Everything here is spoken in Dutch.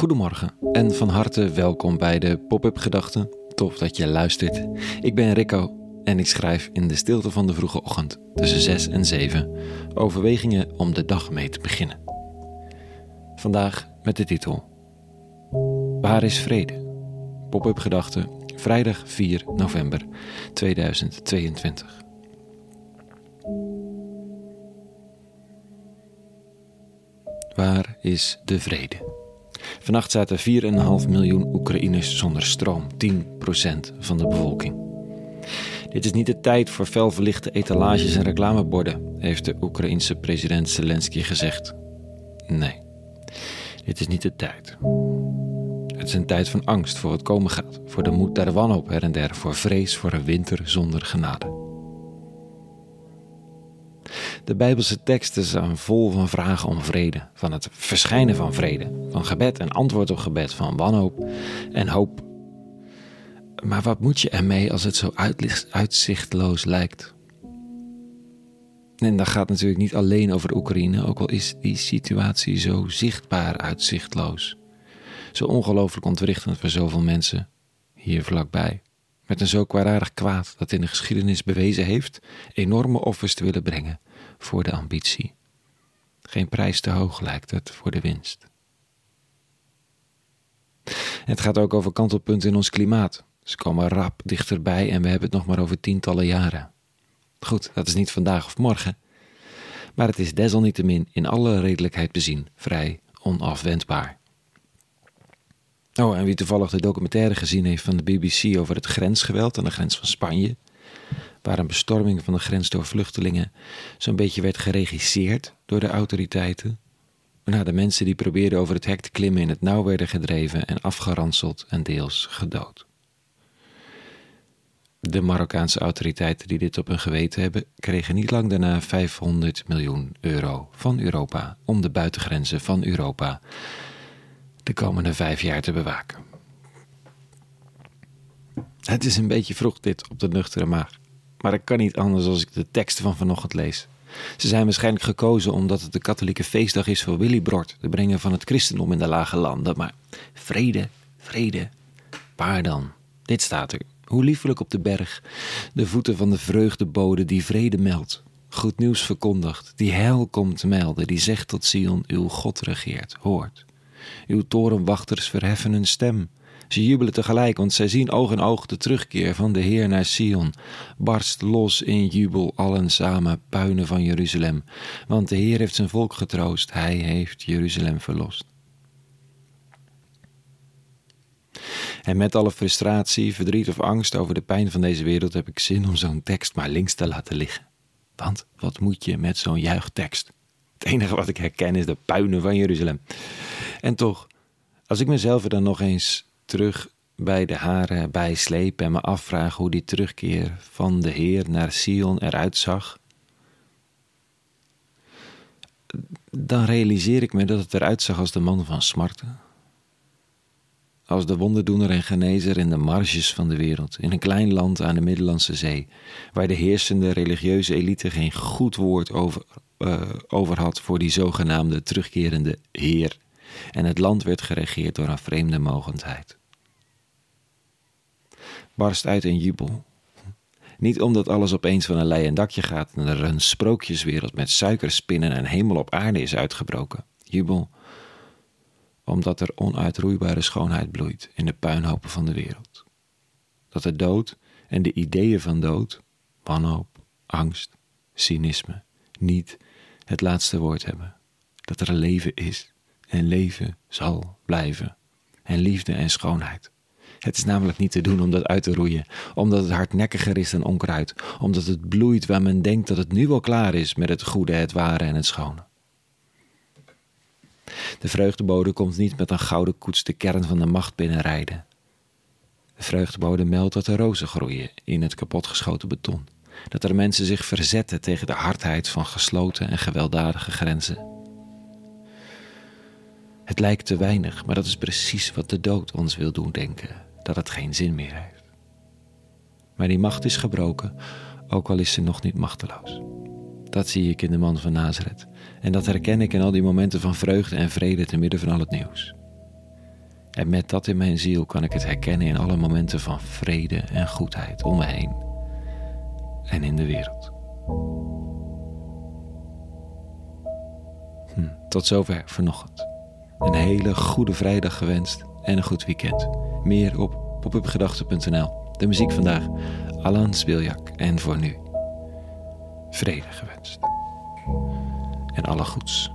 Goedemorgen en van harte welkom bij de Pop-up Gedachten. Tof dat je luistert. Ik ben Rico en ik schrijf in de stilte van de vroege ochtend tussen 6 en 7 overwegingen om de dag mee te beginnen. Vandaag met de titel Waar is vrede? Pop-up Gedachten, vrijdag 4 november 2022. Waar is de vrede? Vannacht zaten 4,5 miljoen Oekraïners zonder stroom, 10% van de bevolking. Dit is niet de tijd voor felverlichte etalages en reclameborden, heeft de Oekraïense president Zelensky gezegd. Nee, dit is niet de tijd. Het is een tijd van angst voor wat komen gaat, voor de moed der wanhoop her en der, voor vrees voor een winter zonder genade. De Bijbelse teksten zijn vol van vragen om vrede, van het verschijnen van vrede, van gebed en antwoord op gebed, van wanhoop en hoop. Maar wat moet je ermee als het zo uitzichtloos lijkt? En dat gaat natuurlijk niet alleen over Oekraïne, ook al is die situatie zo zichtbaar uitzichtloos. Zo ongelooflijk ontwrichtend voor zoveel mensen hier vlakbij. Met een zo kwaadaardig kwaad dat in de geschiedenis bewezen heeft enorme offers te willen brengen voor de ambitie. Geen prijs te hoog lijkt het voor de winst. Het gaat ook over kantelpunten in ons klimaat. Ze komen rap dichterbij en we hebben het nog maar over tientallen jaren. Goed, dat is niet vandaag of morgen, maar het is desalniettemin in alle redelijkheid bezien vrij onafwendbaar. Oh, en wie toevallig de documentaire gezien heeft van de BBC over het grensgeweld aan de grens van Spanje, waar een bestorming van de grens door vluchtelingen zo'n beetje werd geregisseerd door de autoriteiten, waarna de mensen die probeerden over het hek te klimmen in het nauw werden gedreven en afgeranseld en deels gedood. De Marokkaanse autoriteiten die dit op hun geweten hebben, kregen niet lang daarna 500 miljoen euro van Europa om de buitengrenzen van Europa de komende vijf jaar te bewaken. Het is een beetje vroeg dit op de nuchtere maag. Maar ik kan niet anders als ik de teksten van vanochtend lees. Ze zijn waarschijnlijk gekozen omdat het de katholieke feestdag is voor Willibrord, de brenger van het christendom in de lage landen. Maar vrede, vrede, waar dan? Dit staat er. Hoe liefelijk op de berg, de voeten van de vreugdebode die vrede meldt, goed nieuws verkondigt, die heil komt melden, die zegt tot Sion, uw God regeert, hoort. Uw torenwachters verheffen hun stem, ze jubelen tegelijk, want zij zien oog in oog de terugkeer van de Heer naar Sion. Barst los in jubel allen samen, puinen van Jeruzalem. Want de Heer heeft zijn volk getroost, hij heeft Jeruzalem verlost. En met alle frustratie, verdriet of angst over de pijn van deze wereld heb ik zin om zo'n tekst maar links te laten liggen. Want wat moet je met zo'n juichtekst? Het enige wat ik herken is de puinen van Jeruzalem. En toch, als ik mezelf er dan nog eens terug bij de haren bijsleep en me afvraag hoe die terugkeer van de Heer naar Sion eruit zag, dan realiseer ik me dat het eruit zag als de man van smarten. Als de wonderdoener en genezer in de marges van de wereld, in een klein land aan de Middellandse Zee, waar de heersende religieuze elite geen goed woord over, uh, over had voor die zogenaamde terugkerende Heer, en het land werd geregeerd door een vreemde mogendheid barst uit in jubel. Niet omdat alles opeens van een leien dakje gaat en er een sprookjeswereld met suikerspinnen en hemel op aarde is uitgebroken. Jubel omdat er onuitroeibare schoonheid bloeit in de puinhopen van de wereld. Dat de dood en de ideeën van dood, wanhoop, angst, cynisme, niet het laatste woord hebben. Dat er leven is en leven zal blijven. En liefde en schoonheid het is namelijk niet te doen om dat uit te roeien, omdat het hardnekkiger is dan onkruid, omdat het bloeit waar men denkt dat het nu al klaar is met het goede, het ware en het schone. De vreugdebode komt niet met een gouden koets de kern van de macht binnenrijden. De vreugdebode meldt dat er rozen groeien in het kapotgeschoten beton, dat er mensen zich verzetten tegen de hardheid van gesloten en gewelddadige grenzen. Het lijkt te weinig, maar dat is precies wat de dood ons wil doen denken dat het geen zin meer heeft. Maar die macht is gebroken, ook al is ze nog niet machteloos. Dat zie ik in de man van Nazareth. En dat herken ik in al die momenten van vreugde en vrede te midden van al het nieuws. En met dat in mijn ziel kan ik het herkennen in alle momenten van vrede en goedheid om me heen en in de wereld. Hm, tot zover vanochtend. Een hele goede vrijdag gewenst en een goed weekend. Meer op popupgedachten.nl. De muziek vandaag, Alan Spiljak. En voor nu, vrede gewenst. En alle goeds.